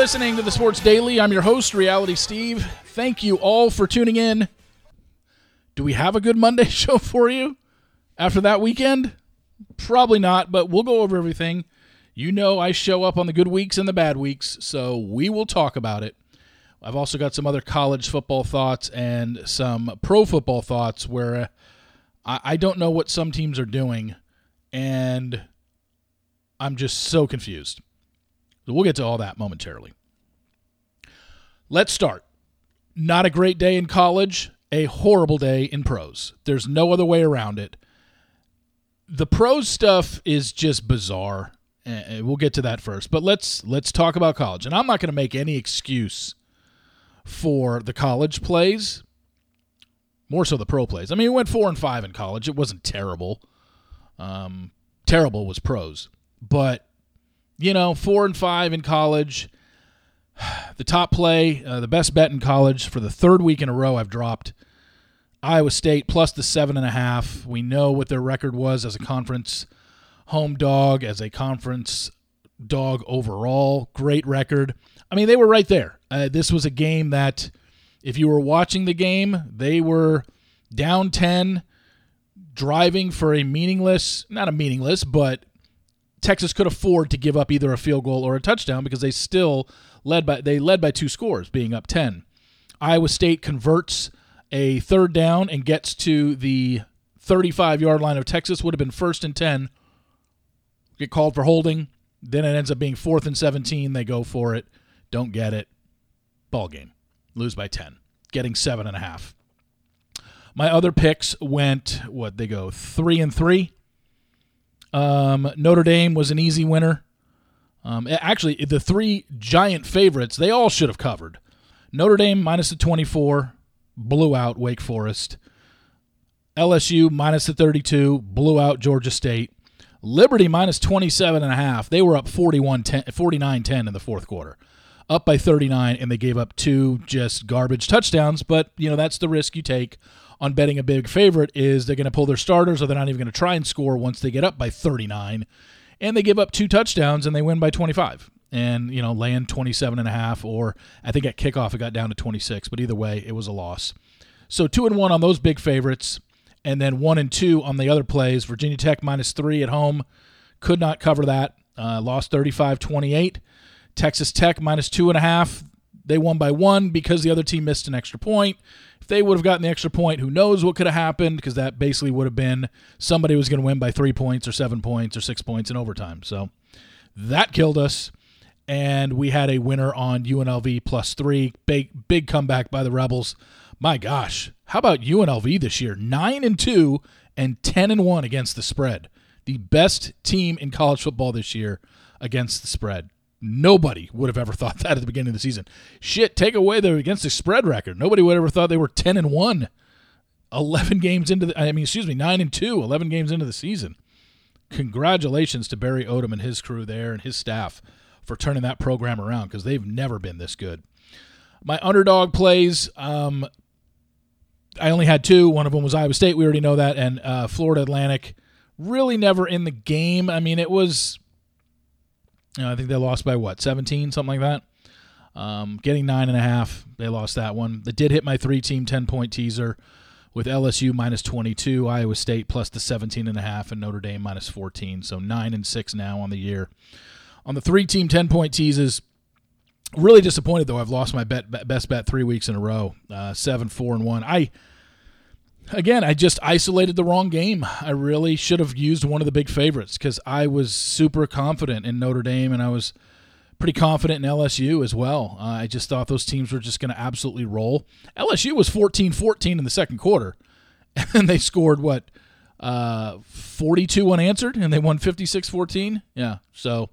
listening to the Sports Daily. I'm your host, Reality Steve. Thank you all for tuning in. Do we have a good Monday show for you after that weekend? Probably not, but we'll go over everything. You know, I show up on the good weeks and the bad weeks, so we will talk about it. I've also got some other college football thoughts and some pro football thoughts where uh, I, I don't know what some teams are doing, and I'm just so confused. We'll get to all that momentarily. Let's start. Not a great day in college, a horrible day in pros. There's no other way around it. The pros stuff is just bizarre. and We'll get to that first, but let's let's talk about college. And I'm not going to make any excuse for the college plays, more so the pro plays. I mean, we went four and five in college. It wasn't terrible. Um, terrible was pros, but you know, four and five in college. The top play, uh, the best bet in college for the third week in a row, I've dropped Iowa State plus the seven and a half. We know what their record was as a conference home dog, as a conference dog overall. Great record. I mean, they were right there. Uh, this was a game that, if you were watching the game, they were down 10, driving for a meaningless, not a meaningless, but Texas could afford to give up either a field goal or a touchdown because they still led by they led by two scores, being up 10. Iowa State converts a third down and gets to the 35 yard line of Texas would have been first and 10. Get called for holding. Then it ends up being fourth and 17. They go for it. Don't get it. Ball game. Lose by 10. Getting seven and a half. My other picks went what they go three and three. Um, Notre Dame was an easy winner. Um, actually, the three giant favorites they all should have covered. Notre Dame minus the 24 blew out Wake Forest. LSU minus the 32 blew out Georgia State. Liberty minus 27 and a half. They were up 41 49 10 in the fourth quarter. Up by 39 and they gave up two just garbage touchdowns, but you know that's the risk you take on betting a big favorite is they're going to pull their starters or they're not even going to try and score once they get up by 39 and they give up two touchdowns and they win by 25 and you know land 27 and a half or i think at kickoff it got down to 26 but either way it was a loss. So two and one on those big favorites and then one and two on the other plays. Virginia tech minus three at home. Could not cover that. Uh, lost 35-28 texas tech minus two and a half they won by one because the other team missed an extra point if they would have gotten the extra point who knows what could have happened because that basically would have been somebody was going to win by three points or seven points or six points in overtime so that killed us and we had a winner on UNLV plus three. Big big comeback by the Rebels. My gosh, how about UNLV this year? Nine and two and ten and one against the spread. The best team in college football this year against the spread. Nobody would have ever thought that at the beginning of the season. Shit, take away their against the spread record. Nobody would have ever thought they were ten and one. 11 games into the I mean excuse me 9 and 2 11 games into the season congratulations to Barry Odom and his crew there and his staff for turning that program around because they've never been this good. My underdog plays, um, I only had two. One of them was Iowa State. We already know that, and uh, Florida Atlantic. Really never in the game. I mean, it was. You know, I think they lost by what, 17, something like that. Um, getting nine and a half. They lost that one. They did hit my three-team 10-point teaser with LSU minus 22, Iowa State plus the 17 and a half, and Notre Dame minus 14. So nine and six now on the year on the three team 10 point teases. Really disappointed though. I've lost my bet best bet three weeks in a row, uh, seven, four, and one. I again, I just isolated the wrong game. I really should have used one of the big favorites because I was super confident in Notre Dame and I was pretty confident in LSU as well. Uh, I just thought those teams were just going to absolutely roll. LSU was 14-14 in the second quarter, and they scored what uh, 42 unanswered, and they won 56-14. Yeah, so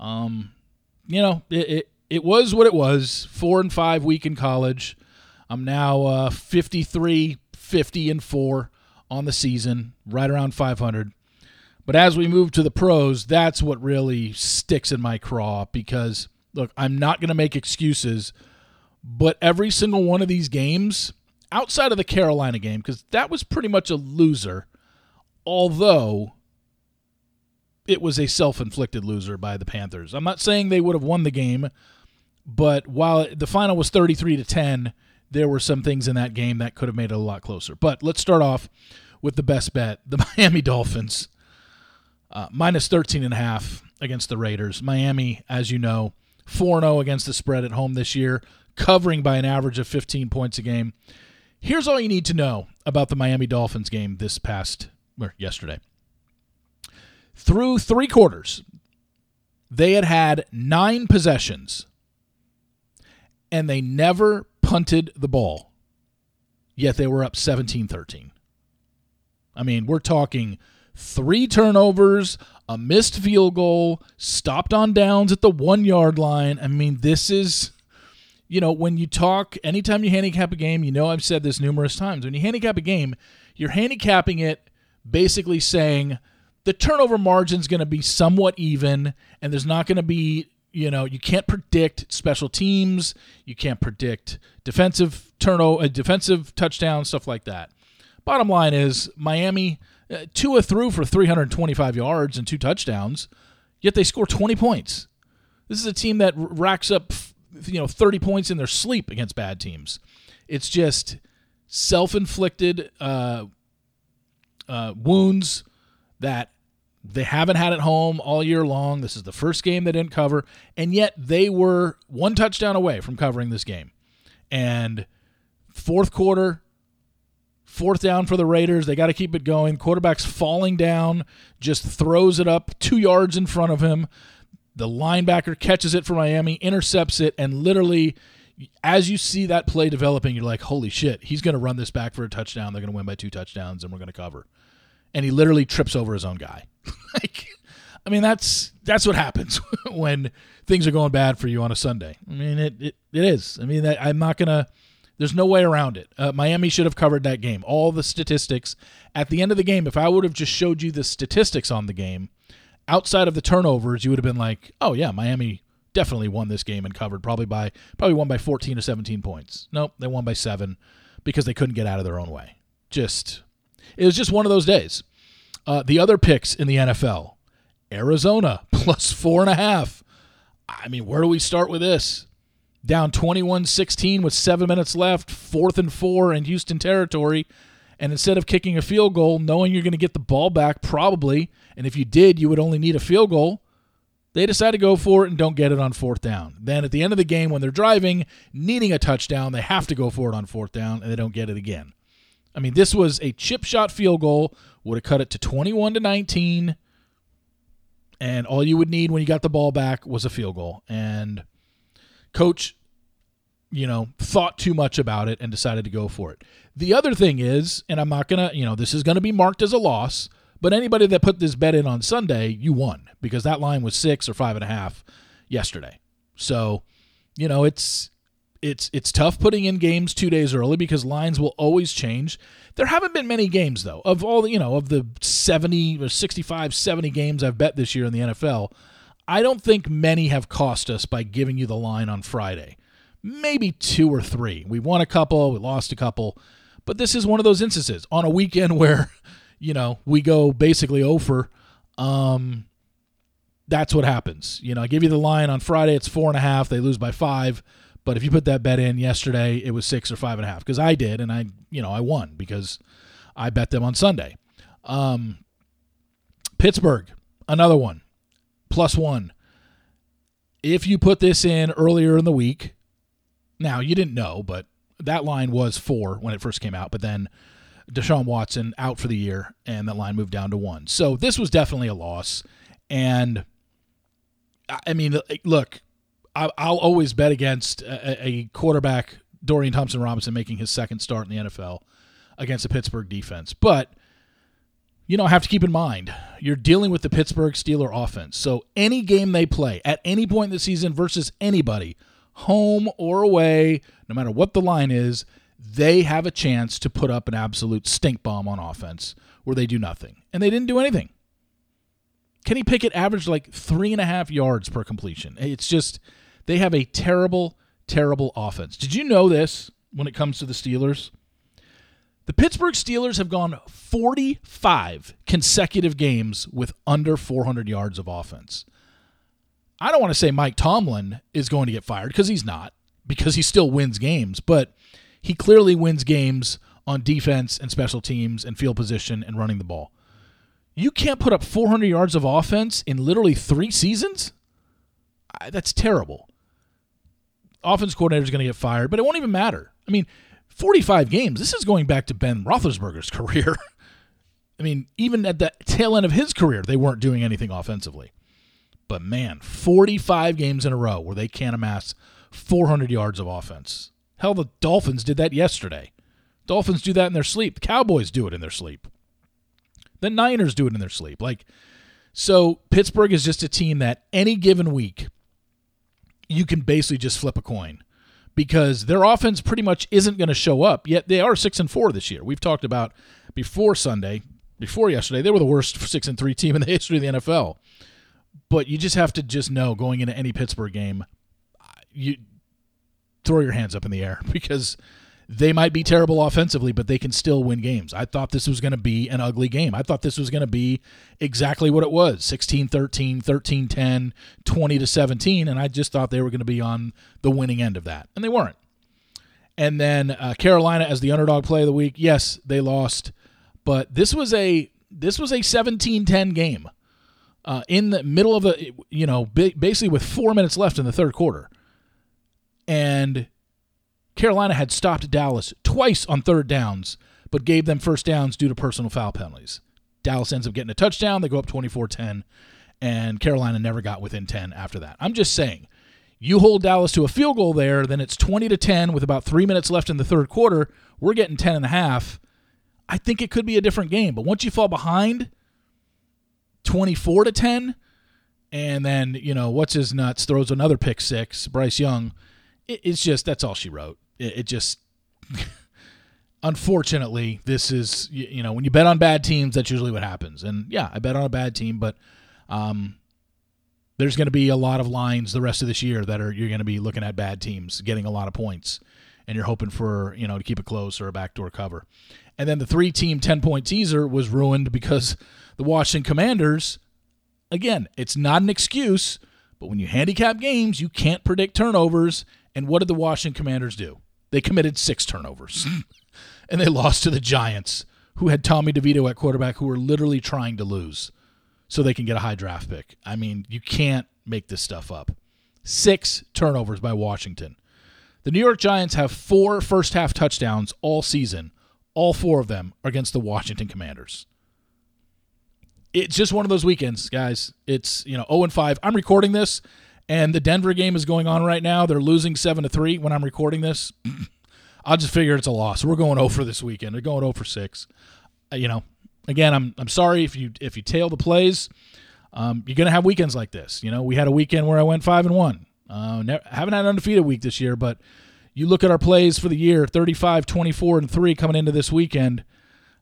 um, you know, it, it, it was what it was. Four and five week in college. I'm now uh, 53, 50 and four on the season, right around 500. But as we move to the pros, that's what really sticks in my craw because look, I'm not going to make excuses, but every single one of these games, outside of the Carolina game, because that was pretty much a loser, although it was a self inflicted loser by the Panthers. I'm not saying they would have won the game. but while the final was 33 to 10, there were some things in that game that could have made it a lot closer. But let's start off with the best bet the Miami Dolphins, uh, minus 13 and a half against the Raiders. Miami, as you know, 4 0 against the spread at home this year, covering by an average of 15 points a game. Here's all you need to know about the Miami Dolphins game this past, or yesterday. Through three quarters, they had had nine possessions and they never punted the ball, yet they were up 17 13. I mean, we're talking three turnovers, a missed field goal, stopped on downs at the one yard line. I mean, this is, you know, when you talk, anytime you handicap a game, you know, I've said this numerous times. When you handicap a game, you're handicapping it basically saying the turnover margin is going to be somewhat even, and there's not going to be you know you can't predict special teams you can't predict defensive turnover uh, defensive touchdowns stuff like that. Bottom line is miami uh, Tua threw for 325 yards and two touchdowns yet they score 20 points. This is a team that racks up you know 30 points in their sleep against bad teams. It's just self-inflicted uh, uh, wounds that they haven't had it home all year long. This is the first game they didn't cover, and yet they were one touchdown away from covering this game. And fourth quarter, fourth down for the Raiders. They got to keep it going. Quarterback's falling down, just throws it up two yards in front of him. The linebacker catches it for Miami, intercepts it, and literally, as you see that play developing, you're like, holy shit, he's going to run this back for a touchdown. They're going to win by two touchdowns, and we're going to cover. And he literally trips over his own guy. like, I mean, that's that's what happens when things are going bad for you on a Sunday. I mean, it it, it is. I mean, I'm not gonna. There's no way around it. Uh, Miami should have covered that game. All the statistics at the end of the game. If I would have just showed you the statistics on the game, outside of the turnovers, you would have been like, "Oh yeah, Miami definitely won this game and covered probably by probably won by 14 or 17 points." Nope, they won by seven because they couldn't get out of their own way. Just it was just one of those days. Uh, the other picks in the NFL Arizona plus four and a half. I mean, where do we start with this? Down 21 16 with seven minutes left, fourth and four in Houston territory. And instead of kicking a field goal, knowing you're going to get the ball back probably, and if you did, you would only need a field goal, they decide to go for it and don't get it on fourth down. Then at the end of the game, when they're driving, needing a touchdown, they have to go for it on fourth down, and they don't get it again. I mean, this was a chip shot field goal, would have cut it to 21 to 19, and all you would need when you got the ball back was a field goal. And coach, you know, thought too much about it and decided to go for it. The other thing is, and I'm not going to, you know, this is going to be marked as a loss, but anybody that put this bet in on Sunday, you won because that line was six or five and a half yesterday. So, you know, it's it's it's tough putting in games two days early because lines will always change. There haven't been many games though of all the you know of the 70 or 65 70 games I've bet this year in the NFL. I don't think many have cost us by giving you the line on Friday. Maybe two or three. We won a couple, we lost a couple, but this is one of those instances on a weekend where you know we go basically over. Um, that's what happens. You know, I give you the line on Friday, it's four and a half. They lose by five but if you put that bet in yesterday, it was six or five and a half because I did, and I, you know, I won because I bet them on Sunday. Um, Pittsburgh, another one, plus one. If you put this in earlier in the week, now you didn't know, but that line was four when it first came out, but then Deshaun Watson out for the year, and that line moved down to one. So this was definitely a loss. And I mean, look, I, will always bet against a, quarterback, Dorian Thompson Robinson, making his second start in the NFL against the Pittsburgh defense. But you know, have to keep in mind you're dealing with the Pittsburgh Steeler offense. So any game they play at any point in the season versus anybody, home or away, no matter what the line is, they have a chance to put up an absolute stink bomb on offense where they do nothing. And they didn't do anything. Kenny Pickett averaged like three and a half yards per completion. It's just they have a terrible, terrible offense. Did you know this when it comes to the Steelers? The Pittsburgh Steelers have gone 45 consecutive games with under 400 yards of offense. I don't want to say Mike Tomlin is going to get fired because he's not, because he still wins games, but he clearly wins games on defense and special teams and field position and running the ball. You can't put up 400 yards of offense in literally three seasons? That's terrible. Offense coordinator is going to get fired, but it won't even matter. I mean, 45 games. This is going back to Ben Roethlisberger's career. I mean, even at the tail end of his career, they weren't doing anything offensively. But man, 45 games in a row where they can't amass 400 yards of offense. Hell, the Dolphins did that yesterday. Dolphins do that in their sleep. The Cowboys do it in their sleep. The Niners do it in their sleep. Like, so Pittsburgh is just a team that any given week, you can basically just flip a coin because their offense pretty much isn't going to show up. Yet they are six and four this year. We've talked about before Sunday, before yesterday, they were the worst six and three team in the history of the NFL. But you just have to just know going into any Pittsburgh game, you throw your hands up in the air because they might be terrible offensively, but they can still win games. I thought this was going to be an ugly game. I thought this was going to be exactly what it was 16 13, 13 10, 20 to 17. And I just thought they were going to be on the winning end of that. And they weren't. And then uh, Carolina as the underdog play of the week. Yes, they lost, but this was a this was a 17-10 game. Uh, in the middle of the you know basically with 4 minutes left in the third quarter. And Carolina had stopped Dallas twice on third downs, but gave them first downs due to personal foul penalties. Dallas ends up getting a touchdown. They go up 24 10, and Carolina never got within 10 after that. I'm just saying, you hold Dallas to a field goal there, then it's 20 to 10 with about three minutes left in the third quarter. We're getting 10 and a half. I think it could be a different game. But once you fall behind 24 to 10, and then, you know, what's his nuts throws another pick six, Bryce Young it's just that's all she wrote. It, it just unfortunately, this is you, know when you bet on bad teams, that's usually what happens. And yeah, I bet on a bad team, but um, there's going to be a lot of lines the rest of this year that are you're going to be looking at bad teams getting a lot of points, and you're hoping for you know to keep it close or a backdoor cover. And then the three team ten point teaser was ruined because the Washington Commanders. Again, it's not an excuse, but when you handicap games, you can't predict turnovers and what did the Washington Commanders do? They committed six turnovers. and they lost to the Giants, who had Tommy DeVito at quarterback, who were literally trying to lose so they can get a high draft pick. I mean, you can't make this stuff up. Six turnovers by Washington. The New York Giants have four first half touchdowns all season. All four of them against the Washington Commanders. It's just one of those weekends, guys. It's, you know, 0 and 5. I'm recording this and the Denver game is going on right now. They're losing seven to three when I'm recording this. I'll just figure it's a loss. We're going over this weekend. They're going over six. Uh, you know, again, I'm I'm sorry if you if you tail the plays. Um, you're gonna have weekends like this. You know, we had a weekend where I went five and one. Uh, never, haven't had an undefeated week this year, but you look at our plays for the year 35 24 and 3 coming into this weekend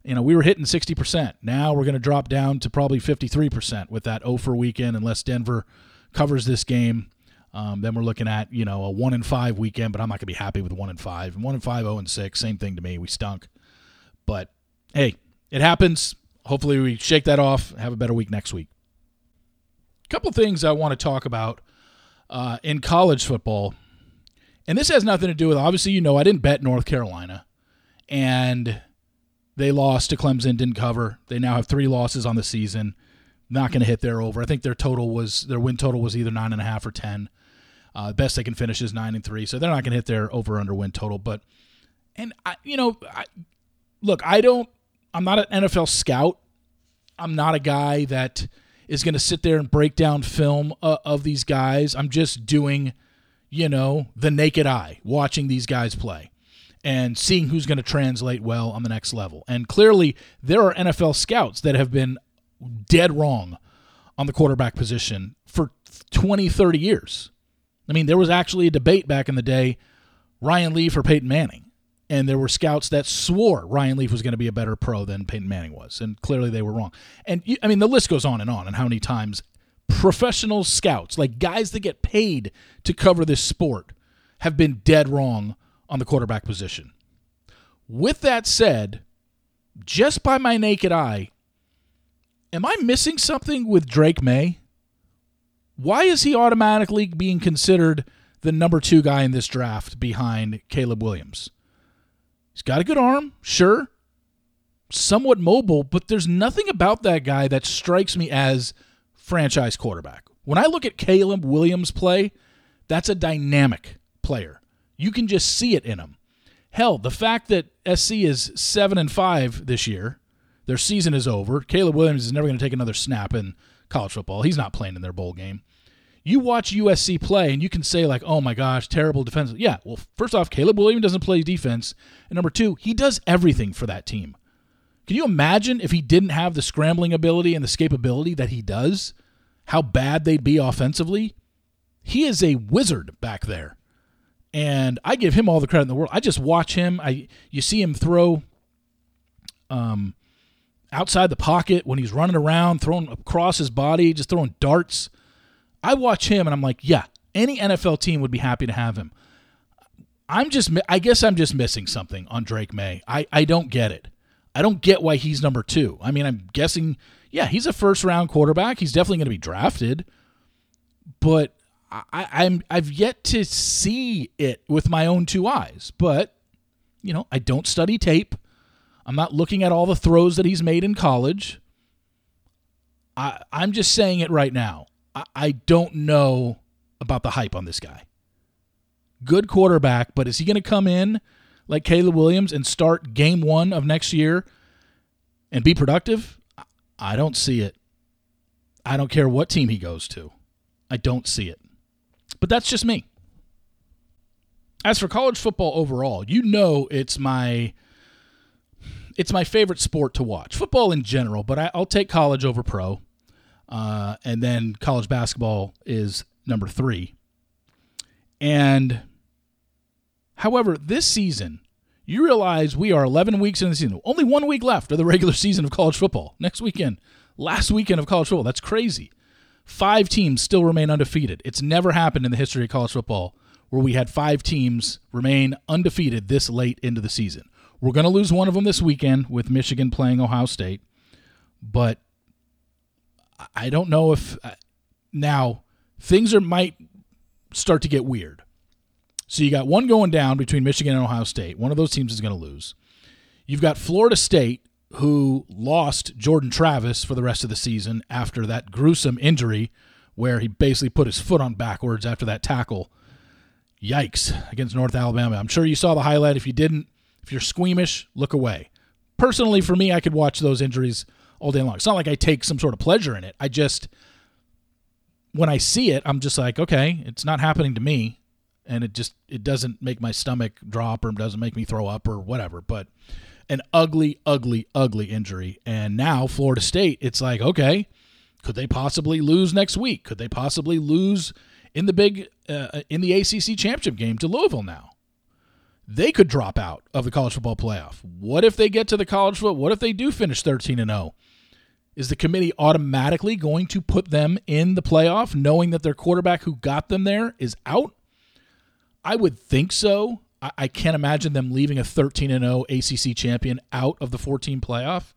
you know we were hitting 60% now we're going to drop down to probably 53% with that 0 for weekend unless denver covers this game, um, then we're looking at you know a one and five weekend. But I'm not gonna be happy with one and five. And one and five, zero oh and six, same thing to me. We stunk, but hey, it happens. Hopefully, we shake that off. Have a better week next week. A couple things I want to talk about uh, in college football, and this has nothing to do with. Obviously, you know, I didn't bet North Carolina, and they lost to Clemson, didn't cover. They now have three losses on the season not going to hit their over. I think their total was their win total was either nine and a half or ten. Uh, best they can finish is nine and three, so they're not going to hit their over under win total. But and I, you know, I, look, I don't. I'm not an NFL scout. I'm not a guy that is going to sit there and break down film uh, of these guys. I'm just doing, you know, the naked eye, watching these guys play and seeing who's going to translate well on the next level. And clearly, there are NFL scouts that have been dead wrong on the quarterback position for 20, 30 years. I mean, there was actually a debate back in the day Ryan Leaf or Peyton Manning. And there were scouts that swore Ryan Leaf was going to be a better pro than Peyton Manning was. And clearly they were wrong. And I mean, the list goes on and on and how many times professional scouts, like guys that get paid to cover this sport, have been dead wrong on the quarterback position. With that said, just by my naked eye, am I missing something with Drake Maye? Why is he automatically being considered the number two guy in this draft behind Caleb Williams? He's got a good arm, sure, somewhat mobile, but there's nothing about that guy that strikes me as franchise quarterback. When I look at Caleb Williams play, that's a dynamic player. You can just see it in him. Hell, the fact that SC is 7 and 5 this year, their season is over. Caleb Williams is never going to take another snap in college football. He's not playing in their bowl game. You watch USC play and you can say like, "Oh my gosh, terrible defense." Yeah, well, first off, Caleb Williams doesn't play defense, and number 2, he does everything for that team. Can you imagine if he didn't have the scrambling ability and the escapability that he does? How bad they'd be offensively? He is a wizard back there. And I give him all the credit in the world. I just watch him. I you see him throw um outside the pocket when he's running around, throwing across his body, just throwing darts. I watch him and I'm like, yeah, any NFL team would be happy to have him. I'm just I guess I'm just missing something on Drake Maye. I I don't get it. I don't get why he's number 2. I mean, I'm guessing yeah, he's a first round quarterback. He's definitely going to be drafted. But I, I'm I've yet to see it with my own two eyes, but you know I don't study tape. I'm not looking at all the throws that he's made in college. I I'm just saying it right now. I, I don't know about the hype on this guy. Good quarterback, but is he going to come in like Caleb Williams and start game one of next year and be productive? I don't see it. I don't care what team he goes to. I don't see it. But that's just me. As for college football overall, you know it's my it's my favorite sport to watch. Football in general, but I, will take college over pro, uh, and then college basketball is number three. And however, this season, you realize we are 11 weeks in the season. Only one week left of the regular season of college football. Next weekend, last weekend of college football. That's crazy. Five teams still remain undefeated. It's never happened in the history of college football where we had five teams remain undefeated this late into the season. We're going to lose one of them this weekend with Michigan playing Ohio State, but I don't know if uh, now things are might start to get weird. So you got one going down between Michigan and Ohio State. One of those teams is going to lose. You've got Florida State who lost Jordan Travis for the rest of the season after that gruesome injury where he basically put his foot on backwards after that tackle. Yikes against North Alabama. I'm sure you saw the highlight. If you didn't, if you're squeamish, look away. Personally, for me, I could watch those injuries all day long. It's not like I take some sort of pleasure in it. I just, when I see it, I'm just like, okay, it's not happening to me. And it just, it doesn't make my stomach drop or doesn't make me throw up or whatever. But an ugly, ugly, ugly injury. And now Florida State, it's like, okay, could they possibly lose next week? Could they possibly lose in the big uh, in the ACC championship game to Louisville now? They could drop out of the college football playoff. What if they get to the college football? What if they do finish 13 and 0? Is the committee automatically going to put them in the playoff knowing that their quarterback who got them there is out? I would think so. I, I can't imagine them leaving a 13 and 0 ACC champion out of the 14 playoff,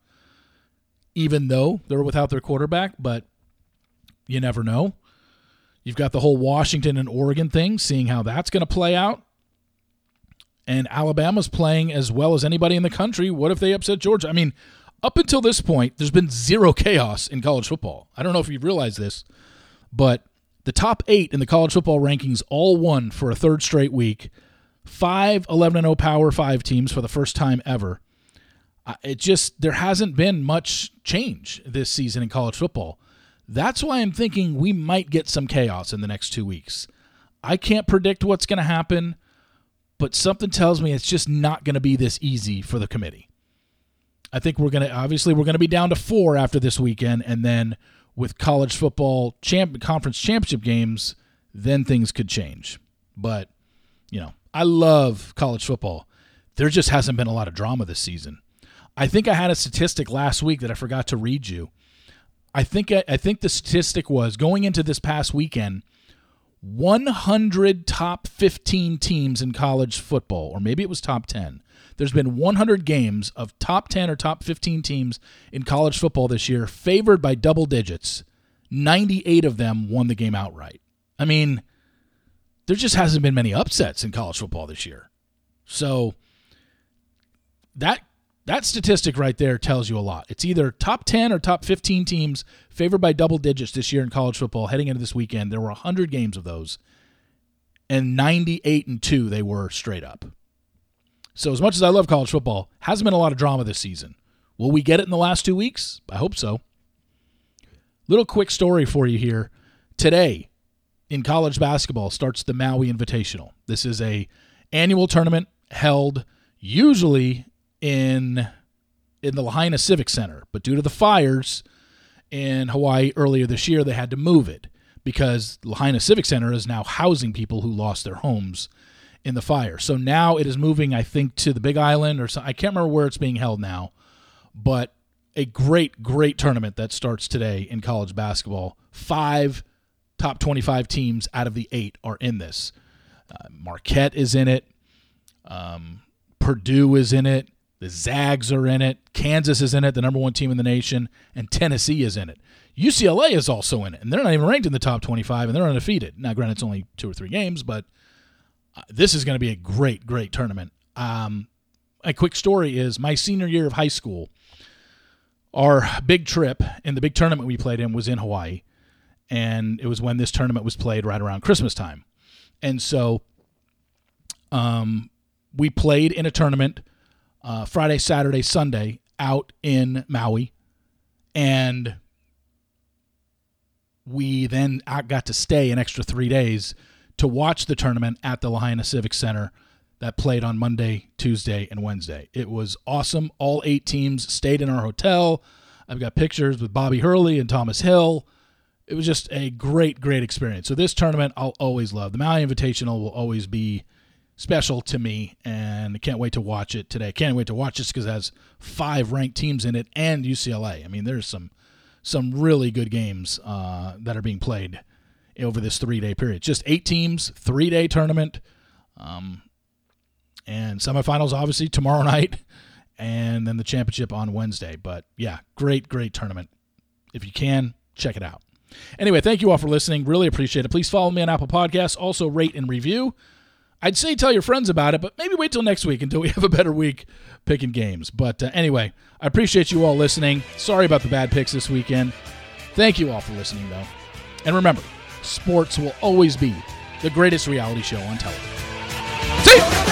even though they're without their quarterback. But you never know. You've got the whole Washington and Oregon thing, seeing how that's going to play out. And Alabama's playing as well as anybody in the country. What if they upset Georgia? I mean, up until this point, there's been zero chaos in college football. I don't know if you've realized this, but the top eight in the college football rankings all won for a third straight week five 11 0 Power 5 teams for the first time ever. It just, there hasn't been much change this season in college football. That's why I'm thinking we might get some chaos in the next two weeks. I can't predict what's going to happen, but something tells me it's just not going to be this easy for the committee. I think we're going to, obviously, we're going to be down to four after this weekend, and then with college football champ, conference championship games, then things could change. But, you know, I love college football. There just hasn't been a lot of drama this season. I think I had a statistic last week that I forgot to read you. I think I think the statistic was going into this past weekend, 100 top 15 teams in college football, or maybe it was top 10. There's been 100 games of top 10 or top 15 teams in college football this year, favored by double digits. 98 of them won the game outright. I mean, there just hasn't been many upsets in college football this year. So that that statistic right there tells you a lot. It's either top 10 or top 15 teams favored by double digits this year in college football heading into this weekend. There were 100 games of those and 98 and 2 they were straight up. So as much as I love college football, hasn't been a lot of drama this season. Will we get it in the last 2 weeks? I hope so. Little quick story for you here. Today in college basketball starts the Maui Invitational. This is a annual tournament held usually in in the Lahaina Civic Center, but due to the fires in Hawaii earlier this year, they had to move it because Lahaina Civic Center is now housing people who lost their homes in the fire. So now it is moving, I think, to the Big Island or I can't remember where it's being held now, but a great, great tournament that starts today in college basketball. Five top 25 teams out of the eight are in this. Uh, Marquette is in it. Um, Purdue is in it. The Zags are in it. Kansas is in it, the number one team in the nation, and Tennessee is in it. UCLA is also in it, and they're not even ranked in the top 25, and they're undefeated. Now, granted, it's only two or three games, but uh, this is going to be a great, great tournament. Um, a quick story is my senior year of high school, our big trip and the big tournament we played in was in Hawaii, and it was when this tournament was played right around Christmas time, and so um, we played in a tournament uh, Friday, Saturday, Sunday out in Maui, and we then got to stay an extra three days to watch the tournament at the Lahaina Civic Center that played on Monday, Tuesday, and Wednesday. It was awesome. All eight teams stayed in our hotel. I've got pictures with Bobby Hurley and Thomas Hill. It was just a great, great experience. So this tournament I'll always love. The Maui Invitational will always be special to me, and can't wait to watch it today. Can't wait to watch this because it has five ranked teams in it and UCLA. I mean, there's some some really good games uh, that are being played over this three day period. Just eight teams, three day tournament, um, and semifinals obviously tomorrow night, and then the championship on Wednesday. But yeah, great, great tournament. If you can, check it out. Anyway, thank you all for listening. Really appreciate it. Please follow me on Apple Podcasts. Also, rate and review. I'd say tell your friends about it, but maybe wait till next week until we have a better week picking games. But uh, anyway, I appreciate you all listening. Sorry about the bad picks this weekend. Thank you all for listening, though. And remember, sports will always be the greatest reality show on television.